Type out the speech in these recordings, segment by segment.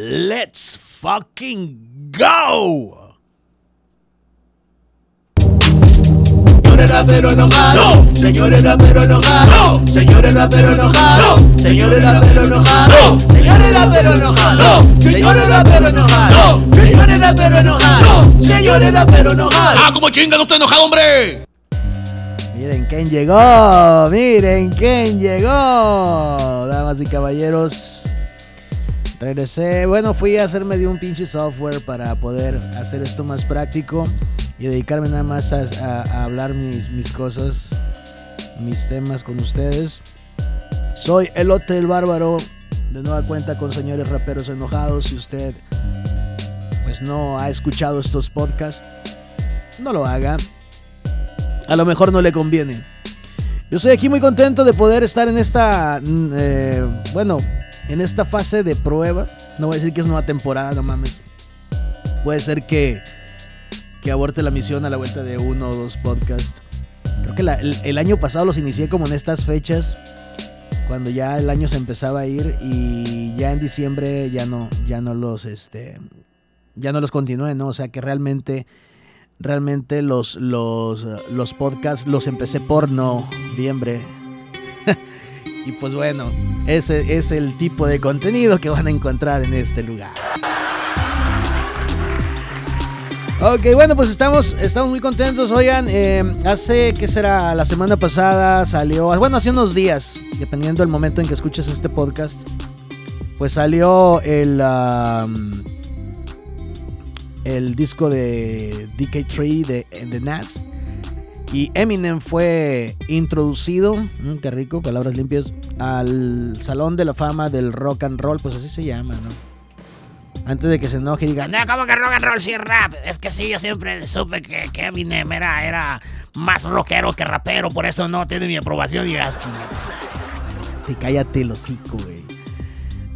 Let's fucking go. Señores rapero enojado, señores rapero enojado, señores rapero enojado, señores rapero enojado, señores rapero enojado, señores rapero enojado, señores rapero enojado, señores rapero enojado. Ah, como chinga, no estoy enojado, hombre. Miren quién llegó, miren quién llegó, damas y caballeros. Regresé, bueno, fui a hacerme de un pinche software para poder hacer esto más práctico y dedicarme nada más a, hablar mis, mis cosas, mis temas con ustedes. Soy Elote el Bárbaro, de nueva cuenta con señores raperos enojados. Si usted pues no ha escuchado estos podcasts, no lo haga. A lo mejor no le conviene. Yo estoy aquí muy contento de poder estar en esta, mm, eh, bueno, en esta fase de prueba. No voy a decir que es nueva temporada, no mames. Puede ser que, aborte la misión a la vuelta de uno o dos podcasts. Creo que el, el año pasado los inicié como en estas fechas, cuando ya el año se empezaba a ir y ya en diciembre ya no, ya no los, este, ya no los continué, ¿no? O sea que realmente realmente los, los, los podcasts los empecé por noviembre. y pues bueno, ese es el tipo de contenido que van a encontrar en este lugar. Ok, bueno, pues estamos, estamos muy contentos. Oigan, eh, hace, ¿qué será? La semana pasada salió, bueno, hace unos días, dependiendo del momento en que escuches este podcast, pues salió el... um, el disco de DK3 de, de Nas. Y Eminem fue introducido, mm, qué rico, palabras limpias, al Salón de la Fama del Rock and Roll, pues así se llama, ¿no? Antes de que se enoje y diga, No, como que rock and roll sí es rap. Es que sí, yo siempre supe que, Eminem era, era más rockero que rapero, por eso no tiene mi aprobación. Y ya, chingada. y cállate el hocico, güey.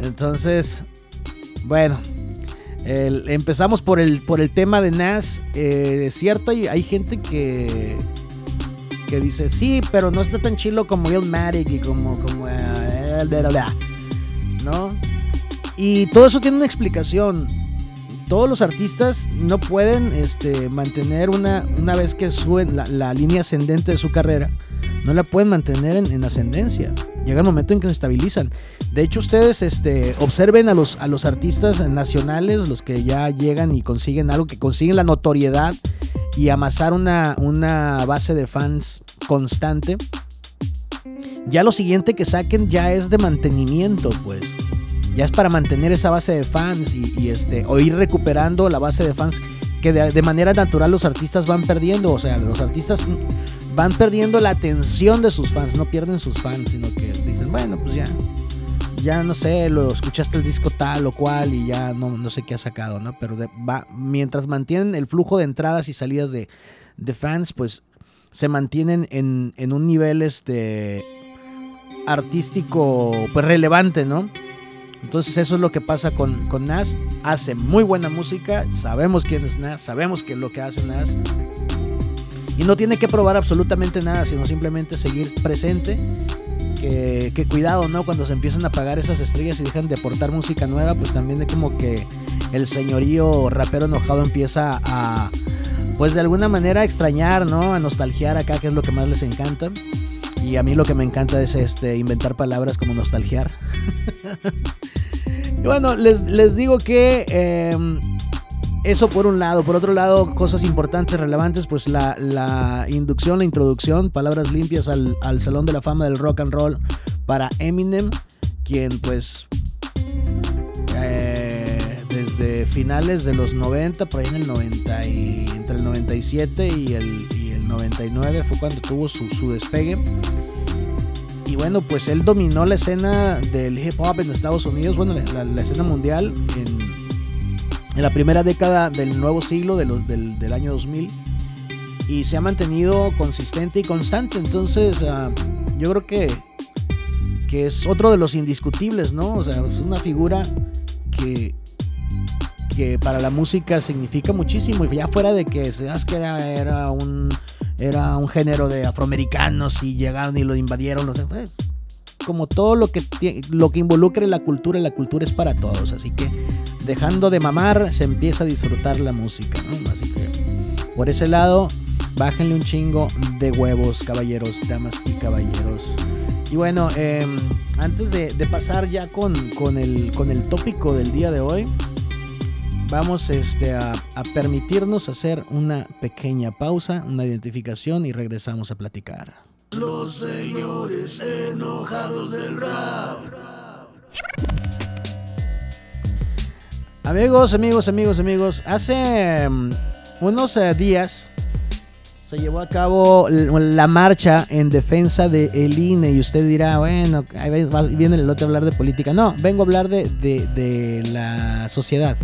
Entonces, bueno, empezamos por el, por el tema de Nas. Eh, es cierto, hay, hay gente que, que dice, sí, pero no está tan chilo como Illmatic y como, como eh, bla, bla, bla", ¿no? Y todo eso tiene una explicación. Todos los artistas no pueden este, mantener una, una vez que suben la, la línea ascendente de su carrera, no la pueden mantener en, en ascendencia. Llega el momento en que se estabilizan. De hecho, ustedes este, observen a los, a los artistas nacionales, los que ya llegan y consiguen algo, que consiguen la notoriedad y amasar una, una base de fans constante. Ya lo siguiente que saquen ya es de mantenimiento, pues. Ya es para mantener esa base de fans y, este, o ir recuperando la base de fans que de, de manera natural los artistas van perdiendo. O sea, los artistas van perdiendo la atención de sus fans, no pierden sus fans, sino que dicen, bueno, pues ya, ya no sé, lo escuchaste el disco tal o cual y ya no, no sé qué ha sacado, ¿no? Pero va, mientras mantienen el flujo de entradas y salidas de, de fans, pues se mantienen en, en un nivel este artístico pues relevante, ¿no? Entonces eso es lo que pasa con, con Nas. Hace muy buena música, sabemos quién es Nas, sabemos qué es lo que hace Nas. Y no tiene que probar absolutamente nada, sino simplemente seguir presente. Que, cuidado, ¿no? Cuando se empiezan a apagar esas estrellas y dejan de aportar música nueva, pues también de como que el señorío rapero enojado empieza a, pues de alguna manera a extrañar, ¿no? A nostalgiar acá, que es lo que más les encanta. Y a mí lo que me encanta es este, inventar palabras como nostalgiar. bueno, les, les digo que eh, eso por un lado. Por otro lado, cosas importantes, relevantes, pues la, inducción, la introducción, palabras limpias al, al Salón de la Fama del Rock and Roll para Eminem, quien pues eh, desde finales de los 90, por ahí en el 90 y entre el 97 y el, y el 99 fue cuando tuvo su, su despegue. Y bueno, pues él dominó la escena del hip hop en Estados Unidos, bueno, la, la escena mundial en, en la primera década del nuevo siglo, de los- del, del año 2000. Y se ha mantenido consistente y constante. Entonces, ah, yo creo que, que es otro de los indiscutibles, ¿no? O sea, es una figura que, que para la música significa muchísimo. Y ya fuera de que seas que era, era un era un género de afroamericanos y llegaron y lo invadieron, no sé, pues, como todo lo que, lo que involucre la cultura, la cultura es para todos. Así que dejando de mamar, se empieza a disfrutar la música. Así que por ese lado, bájenle un chingo de huevos, caballeros, damas y caballeros. Y bueno, em, antes de, pasar ya con, el, con el tópico del día de hoy, vamos este, a, a, permitirnos hacer una pequeña pausa, una identificación y regresamos a platicar. Los señores enojados del rap. Amigos, amigos, amigos, amigos, hace em, unos eh, días se llevó a cabo la marcha en defensa del el INE y usted dirá, bueno, ahí viene el otro a hablar de política. No, vengo a hablar de, de, la sociedad.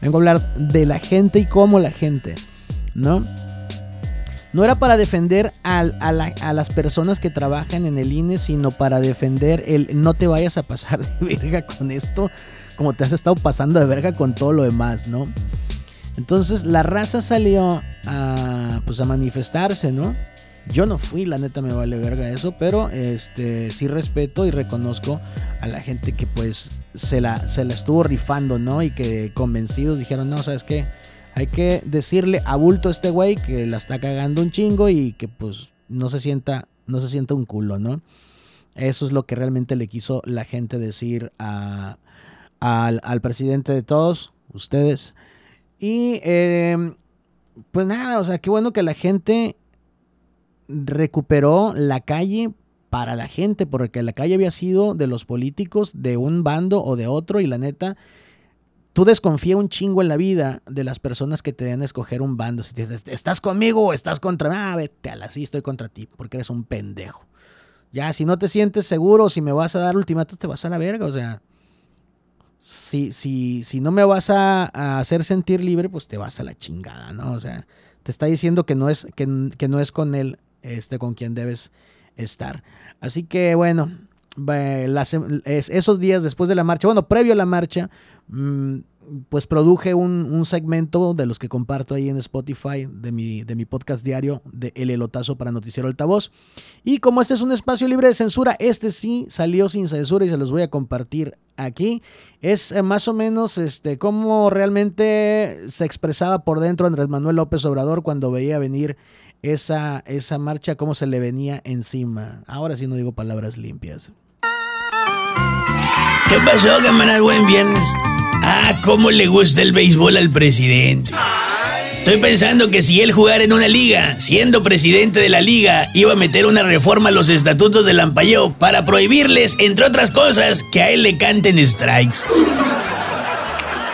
Vengo a hablar de la gente y cómo la gente, ¿no? No era para defender a, a, las personas que trabajan en el INE, sino para defender el no te vayas a pasar de verga con esto, como te has estado pasando de verga con todo lo demás, ¿no? Entonces la raza salió a, pues a manifestarse, ¿no? Yo no fui, la neta me vale verga eso, pero este sí respeto y reconozco a la gente que pues se la, se la estuvo rifando, ¿no? Y que convencidos dijeron, no, ¿sabes qué? Hay que decirle a bulto a este güey que la está cagando un chingo y que pues no se sienta, no se sienta un culo, ¿no? Eso es lo que realmente le quiso la gente decir a, al, al presidente de todos, ustedes. Y em, pues nada, o sea, qué bueno que la gente recuperó la calle para la gente, porque la calle había sido de los políticos de un bando o de otro, y la neta, tú desconfía un chingo en la vida de las personas que te den a escoger un bando. Si te ¿estás conmigo o estás contra mí? Ah, vete a la sí, estoy contra ti, porque eres un pendejo. Ya, si no te sientes seguro, si me vas a dar ultimato, te vas a la verga, o sea si, si, si no me vas a, hacer sentir libre, pues te vas a la chingada, ¿no? O sea, te está diciendo que no es, que, no es con él este, con quien debes estar. Así que bueno, esos días después de la marcha, bueno, previo a la marcha, mm, pues produje un, segmento de los que comparto ahí en Spotify de mi, de mi podcast diario de El Elotazo para Noticiero Altavoz. Y como este es un espacio libre de censura, este sí salió sin censura y se los voy a compartir aquí. Es eh, más o menos este, cómo realmente se expresaba por dentro Andrés Manuel López Obrador cuando veía venir esa, esa marcha, cómo se le venía encima. Ahora sí no digo palabras limpias. ¿Qué pasó, camarada? Buen viernes. Ah, cómo le gusta el béisbol al presidente. Estoy pensando que si él jugara en una liga, siendo presidente de la liga, iba a meter una reforma a los estatutos del Lampayó para prohibirles, entre otras cosas, que a él le canten strikes.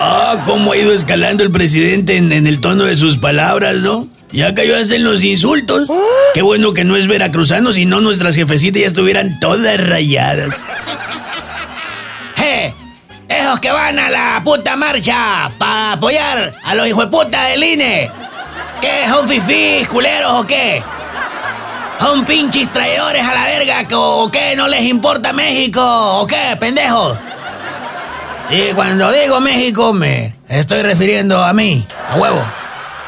Ah, cómo ha ido escalando el presidente en, en el tono de sus palabras, ¿no? Ya cayó hasta en los insultos. Qué bueno que no es veracruzano, si no nuestras jefecitas ya estuvieran todas rayadas. ¡Eh! Esos que van a la puta marcha para apoyar a los hijos de puta del INE. ¿Qué? ¿Son fifís, culeros o qué? ¿Son pinches traidores a la verga o qué? ¿No les importa México o qué, pendejos? Y cuando digo México me estoy refiriendo a mí, a huevo.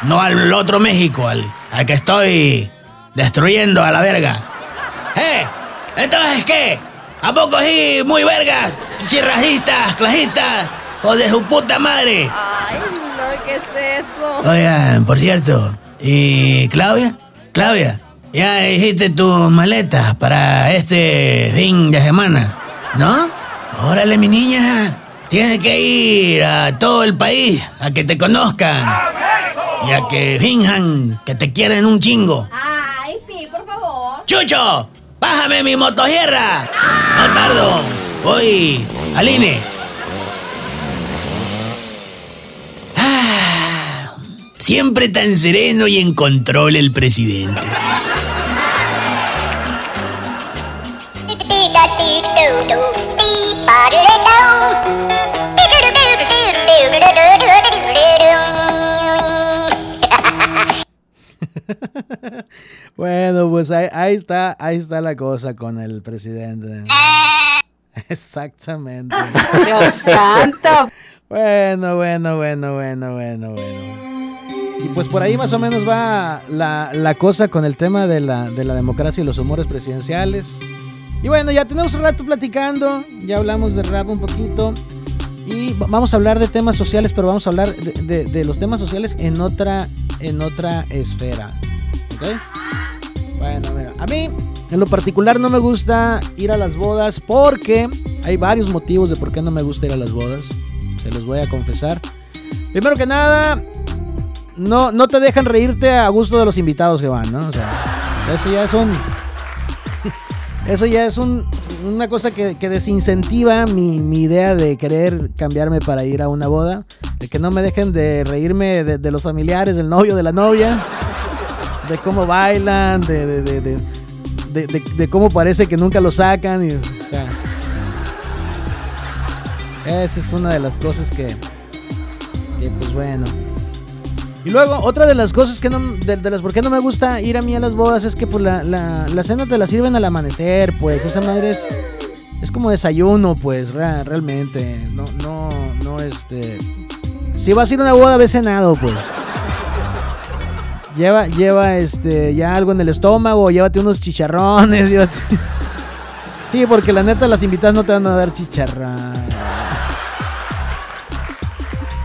No al otro México, al, al que estoy destruyendo a la verga. ¿Eh? ¿Entonces qué? ¿A poco sí, muy vergas? chirrajistas, clasistas, o de su puta madre. Ay, no, ¿qué es eso? Oigan, por cierto, ¿y Claudia? Claudia, ya hiciste tus maletas para este fin de semana, ¿no? Órale, mi niña, tienes que ir a todo el país a que te conozcan. Y a que finjan que te quieren un chingo. Ay, sí, por favor. ¡Chucho! ¡Bájame mi motosierra! ¡No tardo! Voy, Aline. Ah, siempre tan sereno y en control el presidente. bueno, pues ahí, ahí, está, ahí está la cosa con el presidente. Exactamente. Dios santo. Bueno, bueno, bueno, bueno, bueno, bueno. Y pues por ahí más o menos va la, cosa con el tema de la, de la democracia y los humores presidenciales. Y bueno, ya tenemos un rato platicando, ya hablamos de rap un poquito. Y va- vamos a hablar de temas sociales, pero vamos a hablar de, los temas sociales en otra, en otra esfera. ¿Ok? Bueno, mira, a mí en lo particular no me gusta ir a las bodas porque hay varios motivos de por qué no me gusta ir a las bodas. Se los voy a confesar. Primero que nada, no, no te dejan reírte a gusto de los invitados que van, ¿no? O sea, eso ya es un... Eso ya es un- una cosa que, desincentiva mi, idea de querer cambiarme para ir a una boda. De que no me dejen de reírme de, los familiares, del novio, de la novia. De cómo bailan, de, de, cómo parece que nunca lo sacan. O sea, esa es una de las cosas que, que pues bueno. Y luego, otra de las cosas que no, de, las por qué no me gusta ir a mí a las bodas es que pues la, la, la cena te la sirven al amanecer, pues esa madre es, es como desayuno, pues realmente, no, no, no este, si vas a ir a una boda, ve cenado, pues. Lleva, lleva este, ya algo en el estómago, llévate unos chicharrones, llévate... Sí, porque la neta las invitadas no te van a dar chicharrón.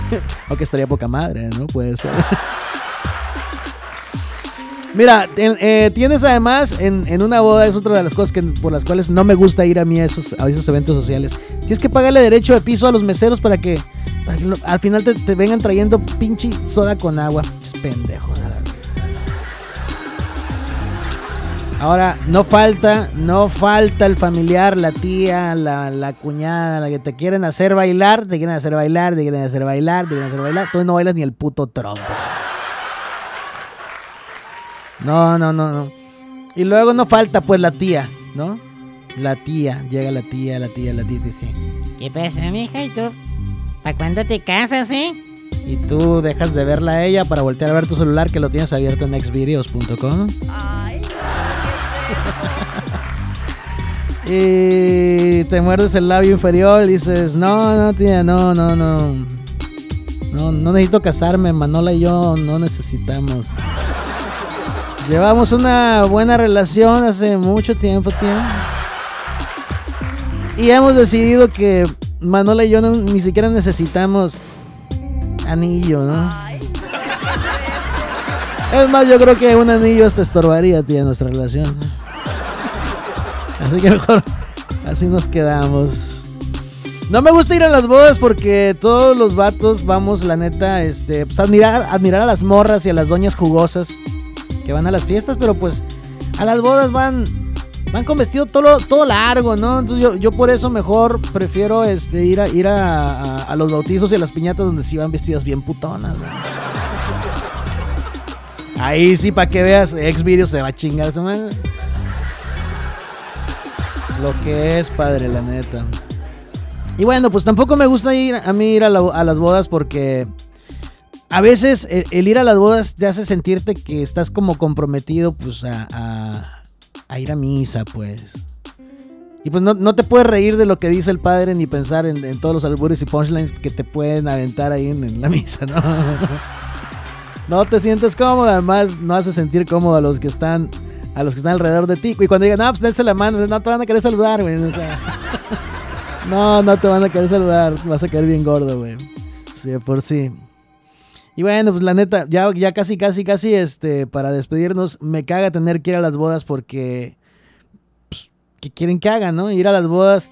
Aunque estaría poca madre, ¿no? Puede ser. Mira, eh, tienes además en, en una boda, es otra de las cosas que, por las cuales no me gusta ir a mí a esos, a esos eventos sociales. Tienes que pagarle derecho de piso a los meseros para que, para que al final te, te vengan trayendo pinche soda con agua. Pendejos. Ahora, no falta, no falta el familiar, la tía, la, la cuñada, la que te quieren hacer bailar, te quieren hacer bailar, te quieren hacer bailar, te quieren hacer bailar. Tú no bailas ni el puto trompo. No, no, no, no. Y luego no falta pues la tía, ¿no? La tía, llega la tía, la tía, la tía y te dice, ¿Qué pasa, mija? ¿Y tú? ¿Para cuándo te casas, eh? y tú dejas de verla a ella para voltear a ver tu celular que lo tienes abierto en xvideos.com. Ay, Y te muerdes el labio inferior y dices, no, no, tía, no, no, no. No, no necesito casarme, Manola y yo no necesitamos. Llevamos una buena relación hace mucho tiempo, tío. Y hemos decidido que Manola y yo no- ni siquiera necesitamos anillo, ¿no? Es más, yo creo que un anillo hasta estorbaría, tía, nuestra relación. Así que mejor así nos quedamos. No me gusta ir a las bodas porque todos los vatos vamos, la neta, este, pues admirar, admirar a las morras y a las doñas jugosas que van a las fiestas, pero pues a las bodas van, van con vestido todo, todo largo, ¿no? Entonces yo, yo por eso mejor prefiero este, ir, a, ir a, a- los bautizos y a las piñatas donde sí van vestidas bien putonas. Ahí sí, para que veas, Xvideos se va a chingar su madre. Lo que es, padre, la neta. Y bueno, pues tampoco me gusta ir a mí ir a, la- a las bodas porque a veces el, ir a las bodas te hace sentirte que estás como comprometido pues a, ir a misa, pues. Y pues no, no te puedes reír de lo que dice el padre ni pensar en, todos los albures y punchlines que te pueden aventar ahí en la misa, ¿no? No te sientes cómodo, además no hace sentir cómodo a los que están a los que están alrededor de ti. Y cuando digan, no, pues dense la mano, no te van a querer saludar, güey. o sea. no, no te van a querer saludar, vas a caer bien gordo, güey. Sí, por sí. Y bueno, pues la neta, ya, ya casi, casi, casi, este, para despedirnos, me caga tener que ir a las bodas porque, pues, ¿qué quieren que haga, no? Ir a las bodas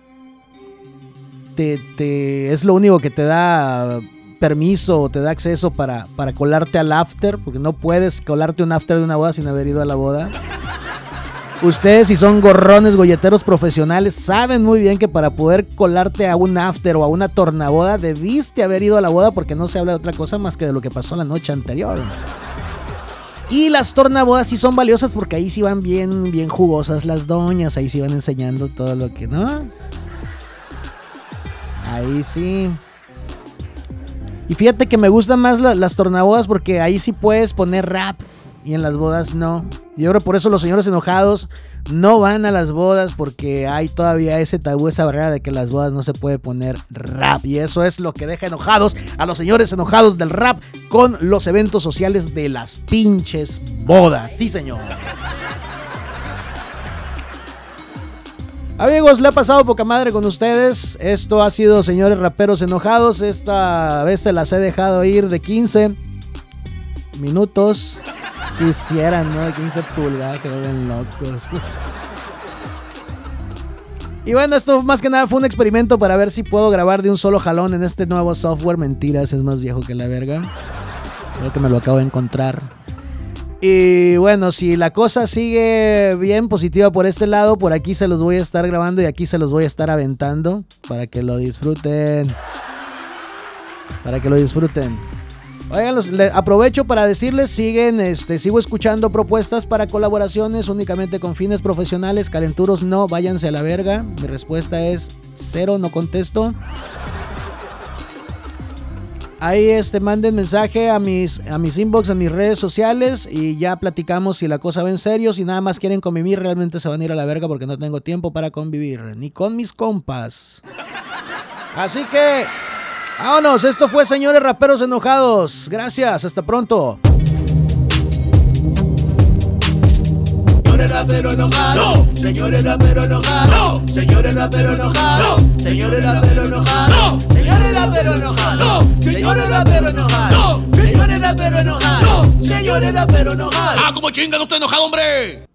te, te, es lo único que te da permiso o te da acceso para, para colarte al after, porque no puedes colarte un after de una boda sin haber ido a la boda. Ustedes, si son gorrones golleteros profesionales, saben muy bien que para poder colarte a un after o a una tornaboda, debiste haber ido a la boda porque no se habla de otra cosa más que de lo que pasó la noche anterior. Y las tornabodas sí son valiosas porque ahí sí van bien, bien jugosas las doñas, ahí sí van enseñando todo lo que, ¿no? Ahí sí. Y fíjate que me gustan más la- las tornabodas porque ahí sí puedes poner rap y en las bodas no. Y ahora por eso los señores enojados no van a las bodas porque hay todavía ese tabú, esa barrera de que las bodas no se puede poner rap. Y eso es lo que deja enojados a los señores enojados del rap con los eventos sociales de las pinches bodas. Sí, señor. Amigos, le ha pasado poca madre con ustedes. Esto ha sido Señores Raperos Enojados. Esta vez se las he dejado ir de 15 minutos. Quisieran, ¿no? De 15 pulgadas, se vuelven locos. Y bueno, esto más que nada fue un experimento para ver si puedo grabar de un solo jalón en este nuevo software. Mentiras, es más viejo que la verga. Creo que me lo acabo de encontrar. Y bueno, si la cosa sigue bien positiva por este lado, por aquí se los voy a estar grabando y aquí se los voy a estar aventando para que lo disfruten. Para que lo disfruten. Oigan, aprovecho para decirles, siguen, este, sigo escuchando propuestas para colaboraciones únicamente con fines profesionales. Calenturos no, váyanse a la verga. Mi respuesta es cero, no contesto. Ahí este, manden mensaje a mis, a mis inbox, a mis redes sociales y ya platicamos si la cosa va en serio. Si nada más quieren convivir, realmente se van a ir a la verga porque no tengo tiempo para convivir, ni con mis compas. Así que, vámonos. Esto fue Señores Raperos Enojados. Gracias, hasta pronto. Señores rapero enojado, señores rapero enojado, señores rapero enojado, señores rapero enojado, señores rapero enojado, señores rapero enojado, señores rapero enojado, señores rapero enojado. Ah, como chingan usted enojado, hombre.